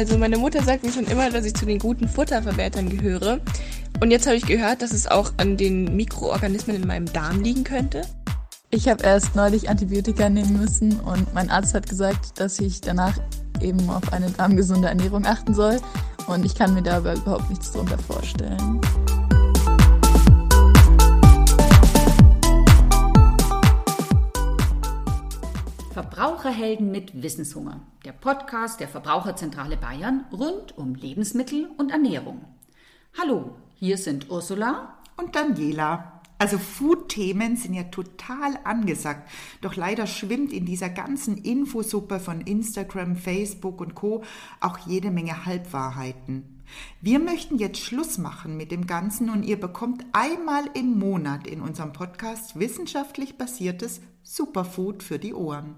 Also meine Mutter sagt mir schon immer, dass ich zu den guten Futterverwertern gehöre. Und jetzt habe ich gehört, dass es auch an den Mikroorganismen in meinem Darm liegen könnte. Ich habe erst neulich Antibiotika nehmen müssen und mein Arzt hat gesagt, dass ich danach eben auf eine darmgesunde Ernährung achten soll. Und ich kann mir da aber überhaupt nichts drunter vorstellen. Verbraucherhelden mit Wissenshunger. Der Podcast der Verbraucherzentrale Bayern rund um Lebensmittel und Ernährung. Hallo, hier sind Ursula und Daniela. Also Food-Themen sind ja total angesagt. Doch leider schwimmt in dieser ganzen Infosuppe von Instagram, Facebook und Co. auch jede Menge Halbwahrheiten. Wir möchten jetzt Schluss machen mit dem Ganzen und ihr bekommt einmal im Monat in unserem Podcast wissenschaftlich basiertes Superfood für die Ohren.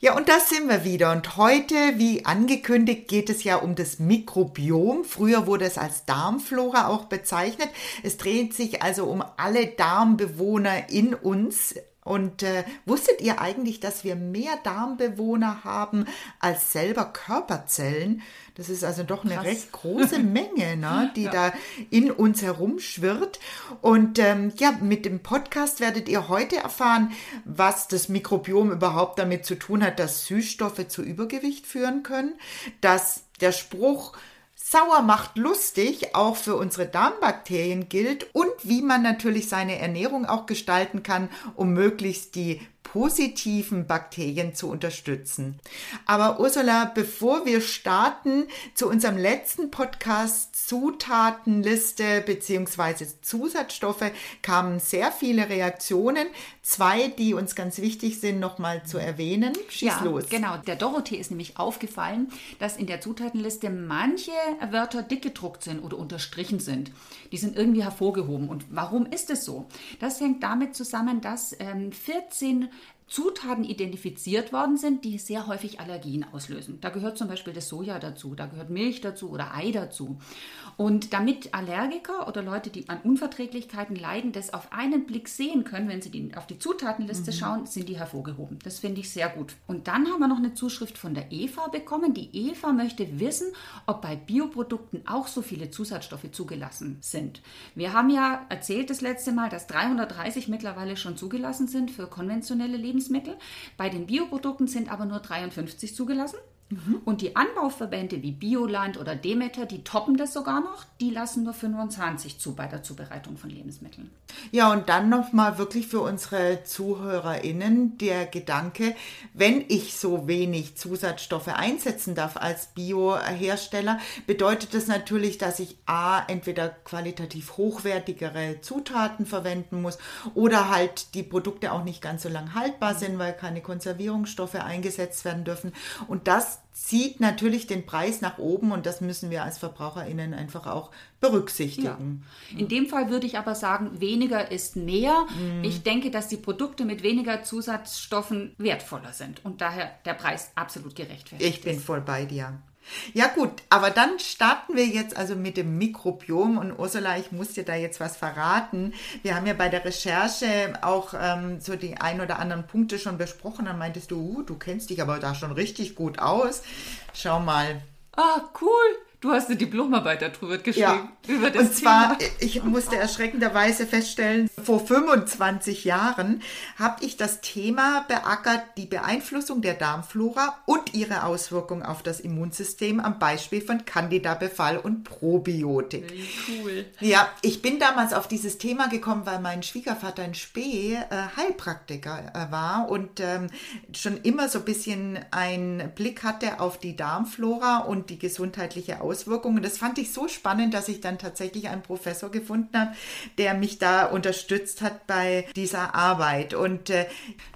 Ja, und da sind wir wieder. Und heute, wie angekündigt, geht es ja um das Mikrobiom. Früher wurde es als Darmflora auch bezeichnet. Es dreht sich also um alle Darmbewohner in uns. Und äh, wusstet ihr eigentlich, dass wir mehr Darmbewohner haben als selber Körperzellen? Das ist also doch eine Krass. recht große Menge, ne, die ja. da in uns herumschwirrt. Und ähm, ja, mit dem Podcast werdet ihr heute erfahren, was das Mikrobiom überhaupt damit zu tun hat, dass Süßstoffe zu Übergewicht führen können, dass der Spruch Sauer macht lustig auch für unsere Darmbakterien gilt und wie man natürlich seine Ernährung auch gestalten kann, um möglichst die positiven Bakterien zu unterstützen. Aber Ursula, bevor wir starten zu unserem letzten Podcast Zutatenliste bzw. Zusatzstoffe, kamen sehr viele Reaktionen. Zwei, die uns ganz wichtig sind, nochmal zu erwähnen. Schieß ja, los. Genau, der Dorothee ist nämlich aufgefallen, dass in der Zutatenliste manche Wörter dick gedruckt sind oder unterstrichen sind. Die sind irgendwie hervorgehoben. Und warum ist es so? Das hängt damit zusammen, dass ähm, 14 Zutaten identifiziert worden sind, die sehr häufig Allergien auslösen. Da gehört zum Beispiel das Soja dazu, da gehört Milch dazu oder Ei dazu. Und damit Allergiker oder Leute, die an Unverträglichkeiten leiden, das auf einen Blick sehen können, wenn sie die, auf die Zutatenliste mhm. schauen, sind die hervorgehoben. Das finde ich sehr gut. Und dann haben wir noch eine Zuschrift von der Eva bekommen. Die Eva möchte wissen, ob bei Bioprodukten auch so viele Zusatzstoffe zugelassen sind. Wir haben ja erzählt das letzte Mal, dass 330 mittlerweile schon zugelassen sind für konventionelle Lebensmittel. Bei den Bioprodukten sind aber nur 53 zugelassen. Mhm. Und die Anbauverbände wie Bioland oder Demeter, die toppen das sogar noch, die lassen nur 25 zu bei der Zubereitung von Lebensmitteln. Ja, und dann nochmal wirklich für unsere ZuhörerInnen der Gedanke, wenn ich so wenig Zusatzstoffe einsetzen darf als Biohersteller, bedeutet das natürlich, dass ich A, entweder qualitativ hochwertigere Zutaten verwenden muss oder halt die Produkte auch nicht ganz so lang haltbar sind, weil keine Konservierungsstoffe eingesetzt werden dürfen. Und das zieht natürlich den Preis nach oben und das müssen wir als VerbraucherInnen einfach auch berücksichtigen. Ja. In dem Fall würde ich aber sagen, weniger ist mehr. Mhm. Ich denke, dass die Produkte mit weniger Zusatzstoffen wertvoller sind und daher der Preis absolut gerechtfertigt ist. Ich bin voll bei dir. Ja gut, aber dann starten wir jetzt also mit dem Mikrobiom und Ursula, ich muss dir da jetzt was verraten. Wir haben ja bei der Recherche auch ähm, so die ein oder anderen Punkte schon besprochen. Dann meintest du, uh, du kennst dich aber da schon richtig gut aus. Schau mal. Ah, cool. Du hast eine Diplomarbeit darüber geschrieben. Ja. Über das und zwar, Thema. ich musste erschreckenderweise feststellen, vor 25 Jahren habe ich das Thema beackert, die Beeinflussung der Darmflora und ihre Auswirkungen auf das Immunsystem am Beispiel von Candida-Befall und Probiotik. Wie cool. Ja, ich bin damals auf dieses Thema gekommen, weil mein Schwiegervater in Spee äh, Heilpraktiker äh, war und ähm, schon immer so ein bisschen einen Blick hatte auf die Darmflora und die gesundheitliche Auswirkung Auswirkungen. Das fand ich so spannend, dass ich dann tatsächlich einen Professor gefunden habe, der mich da unterstützt hat bei dieser Arbeit. Und äh,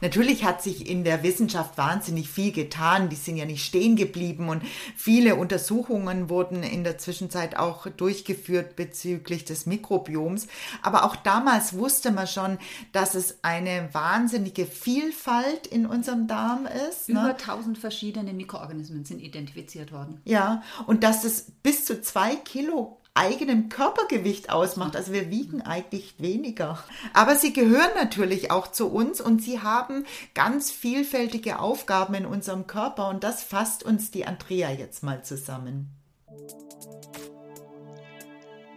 natürlich hat sich in der Wissenschaft wahnsinnig viel getan. Die sind ja nicht stehen geblieben und viele Untersuchungen wurden in der Zwischenzeit auch durchgeführt bezüglich des Mikrobioms. Aber auch damals wusste man schon, dass es eine wahnsinnige Vielfalt in unserem Darm ist. Ne? Über ne? 1000 verschiedene Mikroorganismen sind identifiziert worden. Ja, und dass es bis zu zwei Kilo eigenem Körpergewicht ausmacht. Also wir wiegen eigentlich weniger. Aber sie gehören natürlich auch zu uns und sie haben ganz vielfältige Aufgaben in unserem Körper und das fasst uns die Andrea jetzt mal zusammen.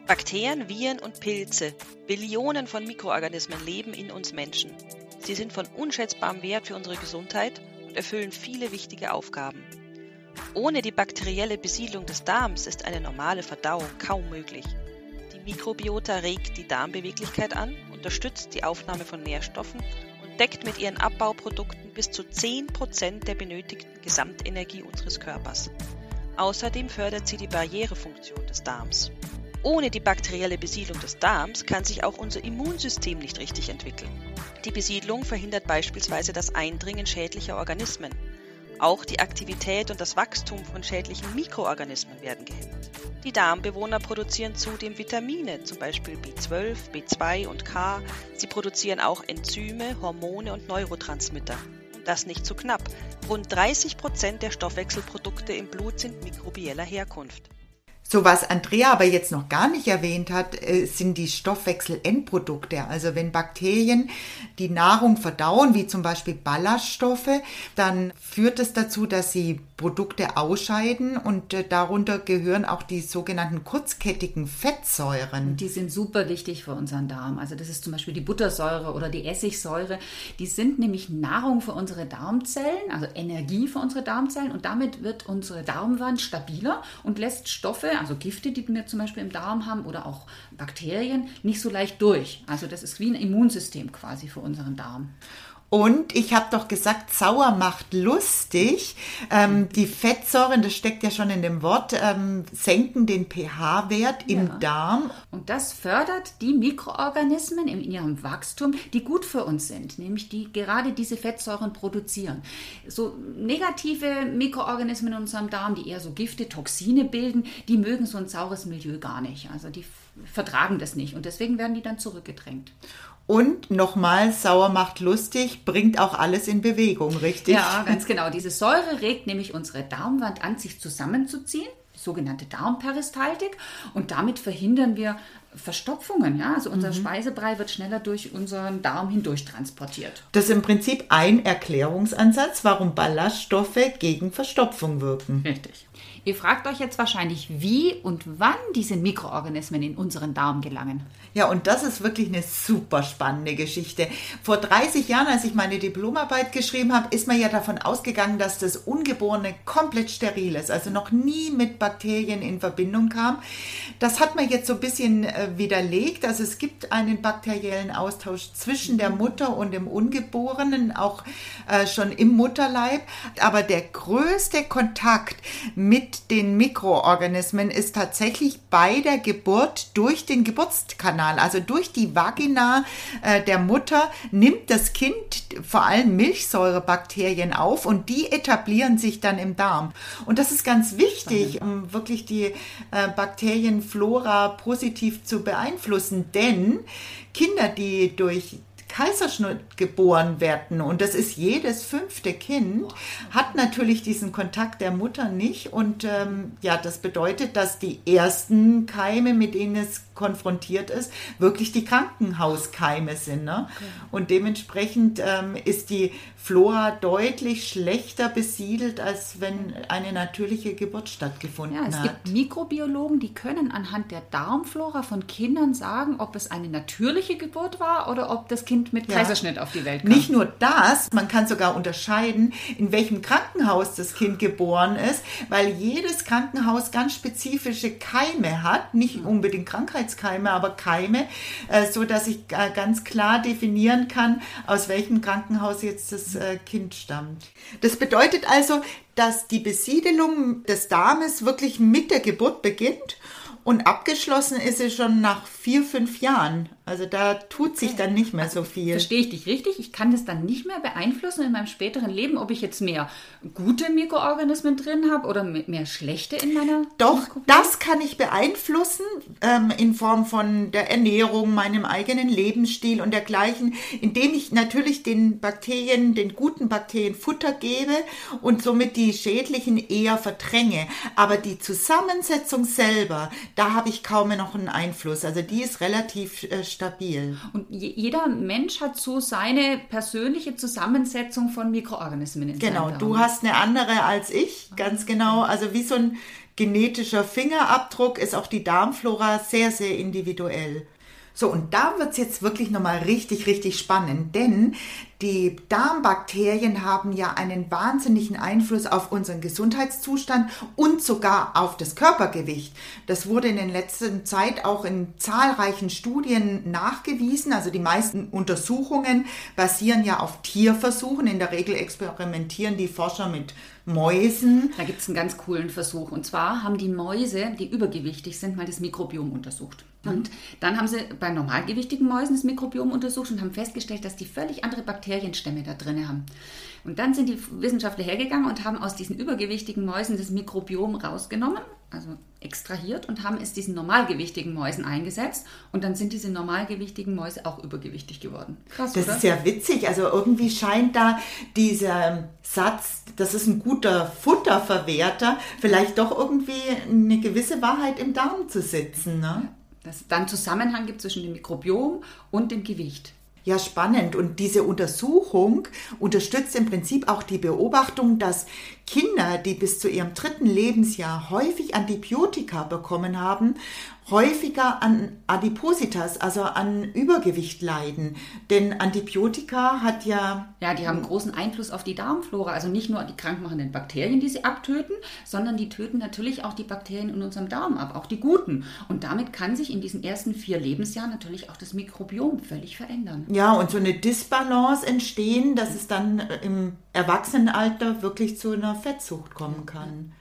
Bakterien, Viren und Pilze, Billionen von Mikroorganismen leben in uns Menschen. Sie sind von unschätzbarem Wert für unsere Gesundheit und erfüllen viele wichtige Aufgaben. Ohne die bakterielle Besiedlung des Darms ist eine normale Verdauung kaum möglich. Die Mikrobiota regt die Darmbeweglichkeit an, unterstützt die Aufnahme von Nährstoffen und deckt mit ihren Abbauprodukten bis zu 10% der benötigten Gesamtenergie unseres Körpers. Außerdem fördert sie die Barrierefunktion des Darms. Ohne die bakterielle Besiedlung des Darms kann sich auch unser Immunsystem nicht richtig entwickeln. Die Besiedlung verhindert beispielsweise das Eindringen schädlicher Organismen. Auch die Aktivität und das Wachstum von schädlichen Mikroorganismen werden gehemmt. Die Darmbewohner produzieren zudem Vitamine, zum Beispiel B12, B2 und K. Sie produzieren auch Enzyme, Hormone und Neurotransmitter. Das nicht zu knapp. Rund 30 Prozent der Stoffwechselprodukte im Blut sind mikrobieller Herkunft. So was Andrea aber jetzt noch gar nicht erwähnt hat, äh, sind die Stoffwechselendprodukte. Also wenn Bakterien die Nahrung verdauen, wie zum Beispiel Ballaststoffe, dann führt es dazu, dass sie Produkte ausscheiden und äh, darunter gehören auch die sogenannten kurzkettigen Fettsäuren. Die sind super wichtig für unseren Darm. Also das ist zum Beispiel die Buttersäure oder die Essigsäure. Die sind nämlich Nahrung für unsere Darmzellen, also Energie für unsere Darmzellen und damit wird unsere Darmwand stabiler und lässt Stoffe, also Gifte, die wir zum Beispiel im Darm haben oder auch Bakterien, nicht so leicht durch. Also das ist wie ein Immunsystem quasi für unseren Darm. Und ich habe doch gesagt, sauer macht lustig. Ähm, die Fettsäuren, das steckt ja schon in dem Wort, ähm, senken den pH-Wert im ja. Darm. Und das fördert die Mikroorganismen in ihrem Wachstum, die gut für uns sind, nämlich die gerade diese Fettsäuren produzieren. So negative Mikroorganismen in unserem Darm, die eher so Gifte, Toxine bilden, die mögen so ein saures Milieu gar nicht. Also die vertragen das nicht und deswegen werden die dann zurückgedrängt. Und nochmal, sauer macht lustig, bringt auch alles in Bewegung, richtig? Ja, ganz genau. Diese Säure regt nämlich unsere Darmwand an, sich zusammenzuziehen, sogenannte Darmperistaltik. Und damit verhindern wir Verstopfungen. Ja? Also unser mhm. Speisebrei wird schneller durch unseren Darm hindurch transportiert. Das ist im Prinzip ein Erklärungsansatz, warum Ballaststoffe gegen Verstopfung wirken. Richtig. Ihr fragt euch jetzt wahrscheinlich, wie und wann diese Mikroorganismen in unseren Darm gelangen. Ja, und das ist wirklich eine super spannende Geschichte. Vor 30 Jahren, als ich meine Diplomarbeit geschrieben habe, ist man ja davon ausgegangen, dass das Ungeborene komplett steril ist, also noch nie mit Bakterien in Verbindung kam. Das hat man jetzt so ein bisschen äh, widerlegt. Also es gibt einen bakteriellen Austausch zwischen der Mutter und dem Ungeborenen, auch äh, schon im Mutterleib. Aber der größte Kontakt mit den Mikroorganismen ist tatsächlich bei der Geburt durch den Geburtskanal, also durch die Vagina äh, der Mutter, nimmt das Kind vor allem Milchsäurebakterien auf und die etablieren sich dann im Darm. Und das ist ganz wichtig, um wirklich die äh, Bakterienflora positiv zu beeinflussen, denn Kinder, die durch Kaiserschnitt geboren werden und das ist jedes fünfte Kind, hat natürlich diesen Kontakt der Mutter nicht. Und ähm, ja, das bedeutet, dass die ersten Keime, mit denen es konfrontiert ist, wirklich die Krankenhauskeime sind. Ne? Okay. Und dementsprechend ähm, ist die Flora deutlich schlechter besiedelt, als wenn eine natürliche Geburt stattgefunden hat. Ja, es hat. gibt Mikrobiologen, die können anhand der Darmflora von Kindern sagen, ob es eine natürliche Geburt war oder ob das Kind mit Kaiserschnitt ja. auf die Welt kam. Nicht nur das, man kann sogar unterscheiden, in welchem Krankenhaus das Kind geboren ist, weil jedes Krankenhaus ganz spezifische Keime hat, nicht mhm. unbedingt Krankheitskeime, aber Keime, äh, so dass ich äh, ganz klar definieren kann, aus welchem Krankenhaus jetzt das äh, Kind stammt. Das bedeutet also, dass die Besiedelung des Darmes wirklich mit der Geburt beginnt und abgeschlossen ist sie schon nach vier, fünf Jahren. Also da tut sich dann nicht mehr so viel. Verstehe ich dich richtig? Ich kann das dann nicht mehr beeinflussen in meinem späteren Leben, ob ich jetzt mehr gute Mikroorganismen drin habe oder mehr schlechte in meiner. Doch, das kann ich beeinflussen ähm, in Form von der Ernährung, meinem eigenen Lebensstil und dergleichen, indem ich natürlich den Bakterien, den guten Bakterien Futter gebe und somit die schädlichen eher verdränge. Aber die Zusammensetzung selber, da habe ich kaum noch einen Einfluss. Also die ist relativ äh, stabil. Und je, jeder Mensch hat so seine persönliche Zusammensetzung von Mikroorganismen in Genau, du hast eine andere als ich, ganz genau. Also wie so ein genetischer Fingerabdruck ist auch die Darmflora sehr, sehr individuell. So, und da wird's jetzt wirklich nochmal richtig, richtig spannend, denn die Darmbakterien haben ja einen wahnsinnigen Einfluss auf unseren Gesundheitszustand und sogar auf das Körpergewicht. Das wurde in der letzten Zeit auch in zahlreichen Studien nachgewiesen. Also die meisten Untersuchungen basieren ja auf Tierversuchen. In der Regel experimentieren die Forscher mit Mäusen. Da gibt es einen ganz coolen Versuch. Und zwar haben die Mäuse, die übergewichtig sind, mal das Mikrobiom untersucht. Und dann haben sie bei normalgewichtigen Mäusen das Mikrobiom untersucht und haben festgestellt, dass die völlig andere Bakterienstämme da drin haben. Und dann sind die Wissenschaftler hergegangen und haben aus diesen übergewichtigen Mäusen das Mikrobiom rausgenommen, also extrahiert und haben es diesen normalgewichtigen Mäusen eingesetzt. Und dann sind diese normalgewichtigen Mäuse auch übergewichtig geworden. Krass, Das oder? ist ja witzig. Also irgendwie scheint da dieser Satz, das ist ein guter Futterverwerter, vielleicht doch irgendwie eine gewisse Wahrheit im Darm zu sitzen. Ne? Dass es dann Zusammenhang gibt zwischen dem Mikrobiom und dem Gewicht. Ja, spannend. Und diese Untersuchung unterstützt im Prinzip auch die Beobachtung, dass Kinder, die bis zu ihrem dritten Lebensjahr häufig Antibiotika bekommen haben, häufiger an Adipositas, also an Übergewicht leiden. Denn Antibiotika hat ja Ja, die haben großen Einfluss auf die Darmflora. Also nicht nur die krankmachenden Bakterien, die sie abtöten, sondern die töten natürlich auch die Bakterien in unserem Darm ab, auch die guten. Und damit kann sich in diesen ersten vier Lebensjahren natürlich auch das Mikrobiom völlig verändern. Ja, und so eine Disbalance entstehen, dass es dann äh, im Erwachsenenalter wirklich zu einer Fettsucht kommen kann.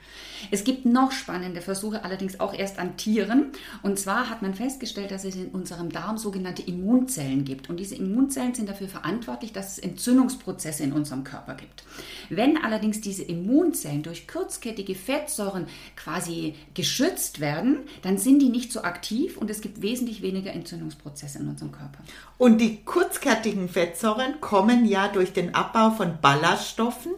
Es gibt noch spannende Versuche, allerdings auch erst an Tieren. Und zwar hat man festgestellt, dass es in unserem Darm sogenannte Immunzellen gibt. Und diese Immunzellen sind dafür verantwortlich, dass es Entzündungsprozesse in unserem Körper gibt. Wenn allerdings diese Immunzellen durch kurzkettige Fettsäuren quasi geschützt werden, dann sind die nicht so aktiv und es gibt wesentlich weniger Entzündungsprozesse in unserem Körper. Und die kurzkettigen Fettsäuren kommen ja durch den Abbau von Ballaststoffen.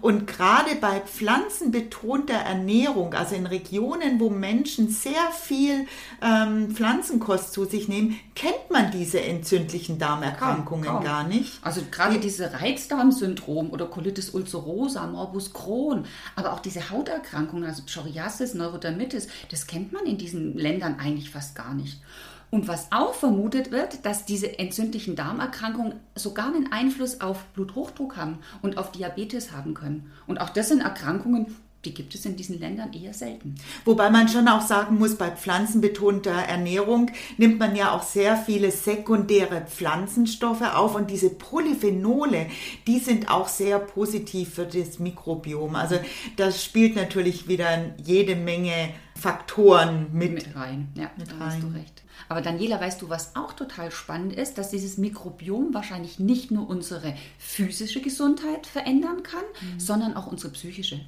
Und gerade bei pflanzenbetonter Ernährung, also in Regionen, wo Menschen sehr viel ähm, Pflanzenkost zu sich nehmen, kennt man diese entzündlichen Darmerkrankungen Kaum, kaum. gar nicht. Also gerade diese Reizdarmsyndrom oder Colitis ulcerosa, Morbus Crohn, aber auch diese Hauterkrankungen, also Psoriasis, Neurodermitis, das kennt man in diesen Ländern eigentlich fast gar nicht. Und was auch vermutet wird, dass diese entzündlichen Darmerkrankungen sogar einen Einfluss auf Bluthochdruck haben und auf Diabetes haben können. Und auch das sind Erkrankungen, die gibt es in diesen Ländern eher selten. Wobei man schon auch sagen muss, bei pflanzenbetonter Ernährung nimmt man ja auch sehr viele sekundäre Pflanzenstoffe auf und diese Polyphenole, die sind auch sehr positiv für das Mikrobiom. Also das spielt natürlich wieder jede Menge Faktoren mit. Mit rein, ja, Mit da hast du rein. recht. Aber Daniela, weißt du, was auch total spannend ist, dass dieses Mikrobiom wahrscheinlich nicht nur unsere physische Gesundheit verändern kann, sondern auch unsere psychische.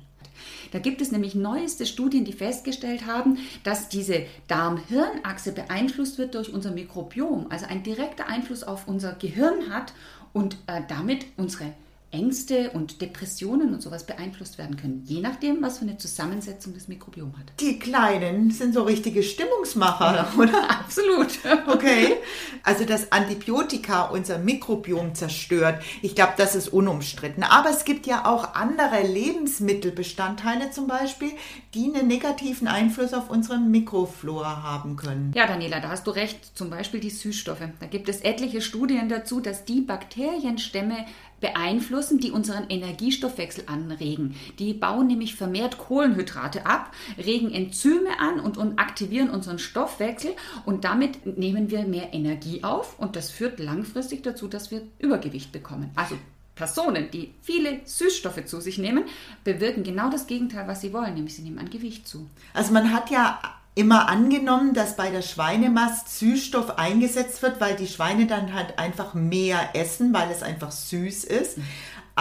Da gibt es nämlich neueste Studien, die festgestellt haben, dass diese Darm-Hirn-Achse beeinflusst wird durch unser Mikrobiom, also ein direkter Einfluss auf unser Gehirn hat und äh, damit unsere Ängste und Depressionen und sowas beeinflusst werden können, je nachdem, was für eine Zusammensetzung das Mikrobiom hat. Die Kleinen sind so richtige Stimmungsmacher, oder? Absolut. Okay. Also, dass Antibiotika unser Mikrobiom zerstört, ich glaube, das ist unumstritten. Aber es gibt ja auch andere Lebensmittelbestandteile zum Beispiel, die einen negativen Einfluss auf unsere Mikroflora haben können. Ja, Daniela, da hast du recht. Zum Beispiel die Süßstoffe. Da gibt es etliche Studien dazu, dass die Bakterienstämme beeinflussen, die unseren Energiestoffwechsel anregen. Die bauen nämlich vermehrt Kohlenhydrate ab, regen Enzyme an und, und aktivieren unseren Stoffwechsel und damit nehmen wir mehr Energie auf und das führt langfristig dazu, dass wir Übergewicht bekommen. Also Personen, die viele Süßstoffe zu sich nehmen, bewirken genau das Gegenteil, was sie wollen, nämlich sie nehmen an Gewicht zu. Also man hat ja immer angenommen, dass bei der Schweinemast Süßstoff eingesetzt wird, weil die Schweine dann halt einfach mehr essen, weil es einfach süß ist.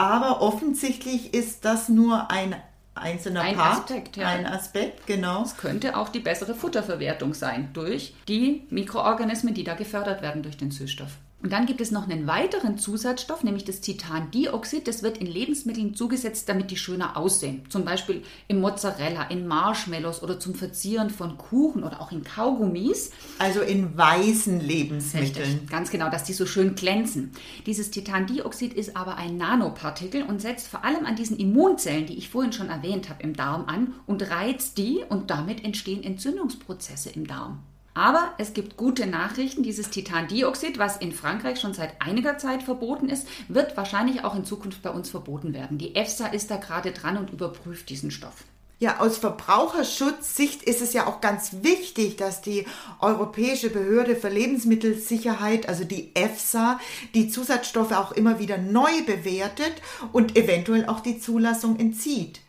Aber offensichtlich ist das nur ein einzelner Ein Part, Aspekt, ja. ein Aspekt, genau. Es könnte auch die bessere Futterverwertung sein durch die Mikroorganismen, die da gefördert werden durch den Süßstoff. Und dann gibt es noch einen weiteren Zusatzstoff, nämlich das Titandioxid. Das wird in Lebensmitteln zugesetzt, damit die schöner aussehen. Zum Beispiel im Mozzarella, in Marshmallows oder zum Verzieren von Kuchen oder auch in Kaugummis. Also in weißen Lebensmitteln. Richtig, ganz genau, dass die so schön glänzen. Dieses Titandioxid ist aber ein Nanopartikel und setzt vor allem an diesen Immunzellen, die ich vorhin schon erwähnt habe, im Darm an und reizt die und damit entstehen Entzündungsprozesse im Darm. Aber es gibt gute Nachrichten. Dieses Titandioxid, was in Frankreich schon seit einiger Zeit verboten ist, wird wahrscheinlich auch in Zukunft bei uns verboten werden. Die EFSA ist da gerade dran und überprüft diesen Stoff. Ja, aus Verbraucherschutzsicht ist es ja auch ganz wichtig, dass die Europäische Behörde für Lebensmittelsicherheit, also die EFSA, die Zusatzstoffe auch immer wieder neu bewertet und eventuell auch die Zulassung entzieht.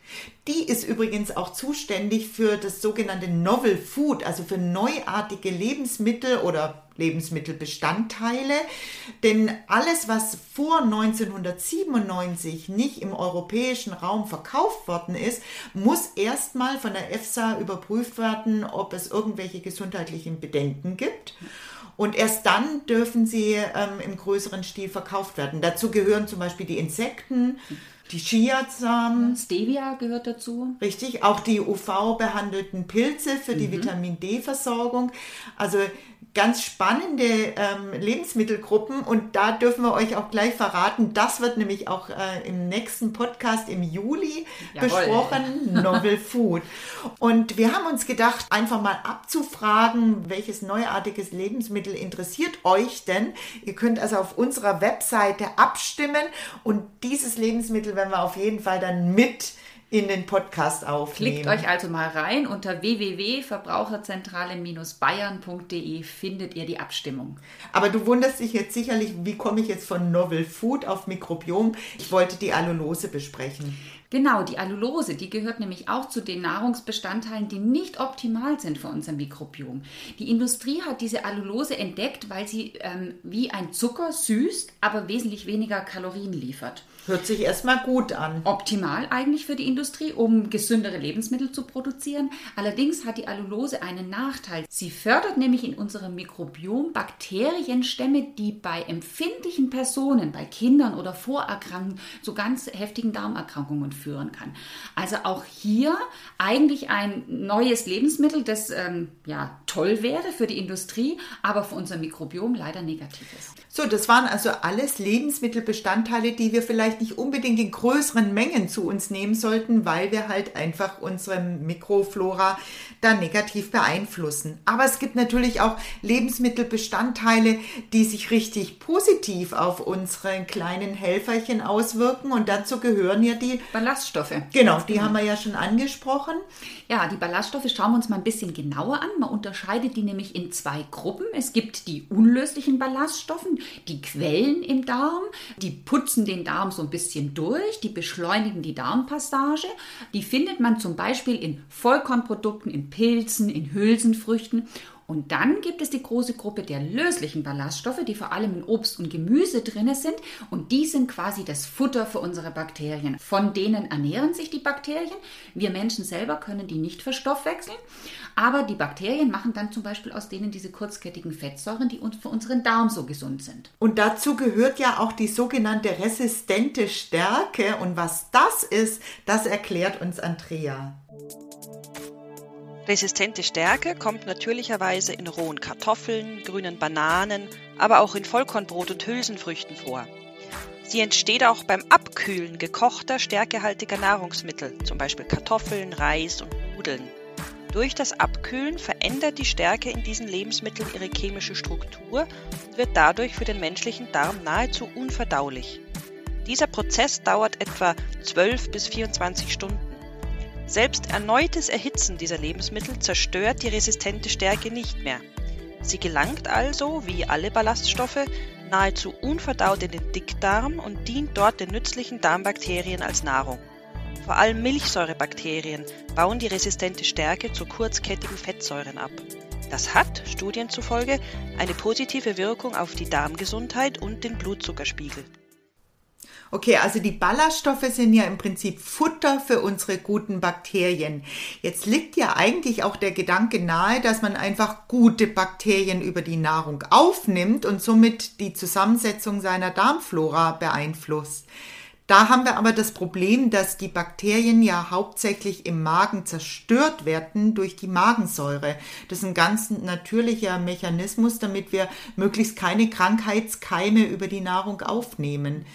Die ist übrigens auch zuständig für das sogenannte Novel Food, also für neuartige Lebensmittel oder Lebensmittelbestandteile. Denn alles, was vor 1997 nicht im europäischen Raum verkauft worden ist, muss erstmal von der EFSA überprüft werden, ob es irgendwelche gesundheitlichen Bedenken gibt. Und erst dann dürfen sie ähm, im größeren Stil verkauft werden. Dazu gehören zum Beispiel die Insekten, die Chiasamen. Stevia gehört dazu. Richtig, auch die UV-behandelten Pilze für die mhm. Vitamin D-Versorgung. Also ganz spannende ähm, Lebensmittelgruppen und da dürfen wir euch auch gleich verraten, das wird nämlich auch äh, im nächsten Podcast im Juli Jawohl. besprochen, Novel Food. Und wir haben uns gedacht, einfach mal abzufragen, welches neuartiges Lebensmittel interessiert euch denn? Ihr könnt also auf unserer Webseite abstimmen und dieses Lebensmittel werden wir auf jeden Fall dann mit in den Podcast aufnehmen. Klickt euch also mal rein unter www.verbraucherzentrale-bayern.de findet ihr die Abstimmung. Aber du wunderst dich jetzt sicherlich, wie komme ich jetzt von Novel Food auf Mikrobiom? Ich wollte die Allulose besprechen. Genau, die Allulose, die gehört nämlich auch zu den Nahrungsbestandteilen, die nicht optimal sind für unser Mikrobiom. Die Industrie hat diese Allulose entdeckt, weil sie ähm, wie ein Zucker süßt, aber wesentlich weniger Kalorien liefert. Hört sich erstmal gut an. Optimal eigentlich für die Industrie, um gesündere Lebensmittel zu produzieren. Allerdings hat die Allulose einen Nachteil. Sie fördert nämlich in unserem Mikrobiom Bakterienstämme, die bei empfindlichen Personen, bei Kindern oder Vorerkrankungen zu ganz heftigen Darmerkrankungen führen führen kann. Also auch hier eigentlich ein neues Lebensmittel, das ähm, ja toll wäre für die Industrie, aber für unser Mikrobiom leider negativ ist. So, das waren also alles Lebensmittelbestandteile, die wir vielleicht nicht unbedingt in größeren Mengen zu uns nehmen sollten, weil wir halt einfach unsere Mikroflora da negativ beeinflussen. Aber es gibt natürlich auch Lebensmittelbestandteile, die sich richtig positiv auf unsere kleinen Helferchen auswirken und dazu gehören ja die Ballaststoffe. Genau, die haben wir ja schon angesprochen. Ja, die Ballaststoffe schauen wir uns mal ein bisschen genauer an. Man unterscheidet die nämlich in zwei Gruppen. Es gibt die unlöslichen Ballaststoffe, die quellen im Darm, die putzen den Darm so ein bisschen durch, die beschleunigen die Darmpassage. Die findet man zum Beispiel in Vollkornprodukten, in Pilzen, in Hülsenfrüchten und dann gibt es die große Gruppe der löslichen Ballaststoffe, die vor allem in Obst und Gemüse drin sind. Und die sind quasi das Futter für unsere Bakterien. Von denen ernähren sich die Bakterien. Wir Menschen selber können die nicht verstoffwechseln. Aber die Bakterien machen dann zum Beispiel aus denen diese kurzkettigen Fettsäuren, die uns für unseren Darm so gesund sind. Und dazu gehört ja auch die sogenannte resistente Stärke. Und was das ist, das erklärt uns Andrea. Resistente Stärke kommt natürlicherweise in rohen Kartoffeln, grünen Bananen, aber auch in Vollkornbrot und Hülsenfrüchten vor. Sie entsteht auch beim Abkühlen gekochter, stärkehaltiger Nahrungsmittel, zum Beispiel Kartoffeln, Reis und Nudeln. Durch das Abkühlen verändert die Stärke in diesen Lebensmitteln ihre chemische Struktur und wird dadurch für den menschlichen Darm nahezu unverdaulich. Dieser Prozess dauert etwa 12 bis 24 Stunden. Selbst erneutes Erhitzen dieser Lebensmittel zerstört die resistente Stärke nicht mehr. Sie gelangt also, wie alle Ballaststoffe, nahezu unverdaut in den Dickdarm und dient dort den nützlichen Darmbakterien als Nahrung. Vor allem Milchsäurebakterien bauen die resistente Stärke zu kurzkettigen Fettsäuren ab. Das hat, Studien zufolge, eine positive Wirkung auf die Darmgesundheit und den Blutzuckerspiegel. Okay, also die Ballaststoffe sind ja im Prinzip Futter für unsere guten Bakterien. Jetzt liegt ja eigentlich auch der Gedanke nahe, dass man einfach gute Bakterien über die Nahrung aufnimmt und somit die Zusammensetzung seiner Darmflora beeinflusst. Da haben wir aber das Problem, dass die Bakterien ja hauptsächlich im Magen zerstört werden durch die Magensäure. Das ist ein ganz natürlicher Mechanismus, damit wir möglichst keine Krankheitskeime über die Nahrung aufnehmen.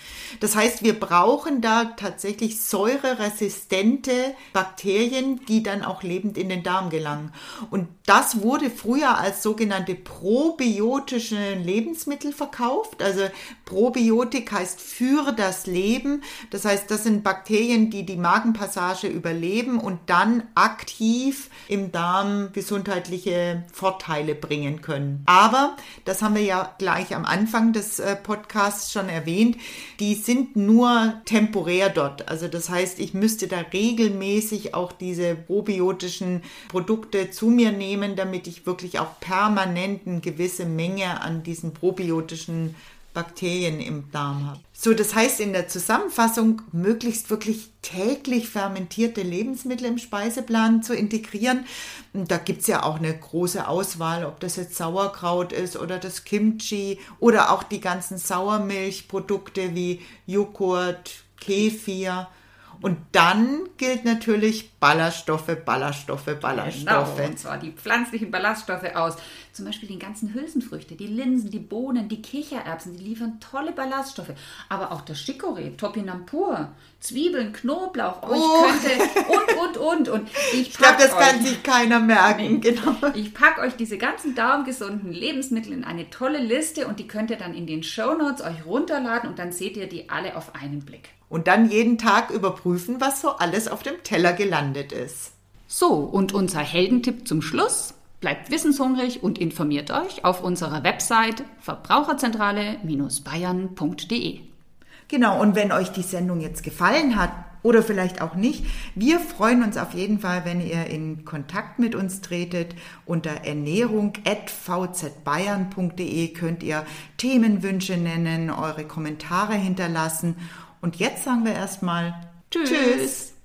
Das heißt, wir brauchen da tatsächlich säureresistente Bakterien, die dann auch lebend in den Darm gelangen. Und das wurde früher als sogenannte probiotische Lebensmittel verkauft. Also Probiotik heißt für das Leben das heißt, das sind Bakterien, die die Magenpassage überleben und dann aktiv im Darm gesundheitliche Vorteile bringen können. Aber, das haben wir ja gleich am Anfang des äh, Podcasts schon erwähnt, die sind nur temporär dort. Also das heißt, ich müsste da regelmäßig auch diese probiotischen Produkte zu mir nehmen, damit ich wirklich auch permanent eine gewisse Menge an diesen probiotischen Bakterien im Darm habe. So, das heißt in der Zusammenfassung, möglichst wirklich täglich fermentierte Lebensmittel im Speiseplan zu integrieren. Da gibt es ja auch eine große Auswahl, ob das jetzt Sauerkraut ist oder das Kimchi oder auch die ganzen Sauermilchprodukte wie Joghurt, Kefir. Und dann gilt natürlich Ballaststoffe, Ballaststoffe, Ballaststoffe. Genau, und zwar die pflanzlichen Ballaststoffe aus. Zum Beispiel die ganzen Hülsenfrüchte, die Linsen, die Bohnen, die Kichererbsen, die liefern tolle Ballaststoffe. Aber auch das Chicorée, Topinambur, Zwiebeln, Knoblauch, oh, oh. könnte und, und, und. und ich, ich glaube, das euch, kann sich keiner merken. Genau. Ich packe euch diese ganzen darmgesunden Lebensmittel in eine tolle Liste und die könnt ihr dann in den Show Notes euch runterladen und dann seht ihr die alle auf einen Blick und dann jeden Tag überprüfen, was so alles auf dem Teller gelandet ist. So, und unser Heldentipp zum Schluss. Bleibt wissenshungrig und informiert euch auf unserer Website verbraucherzentrale-bayern.de. Genau, und wenn euch die Sendung jetzt gefallen hat oder vielleicht auch nicht, wir freuen uns auf jeden Fall, wenn ihr in Kontakt mit uns tretet. Unter ernährung.vzbayern.de könnt ihr Themenwünsche nennen, eure Kommentare hinterlassen und jetzt sagen wir erstmal Tschüss. Tschüss.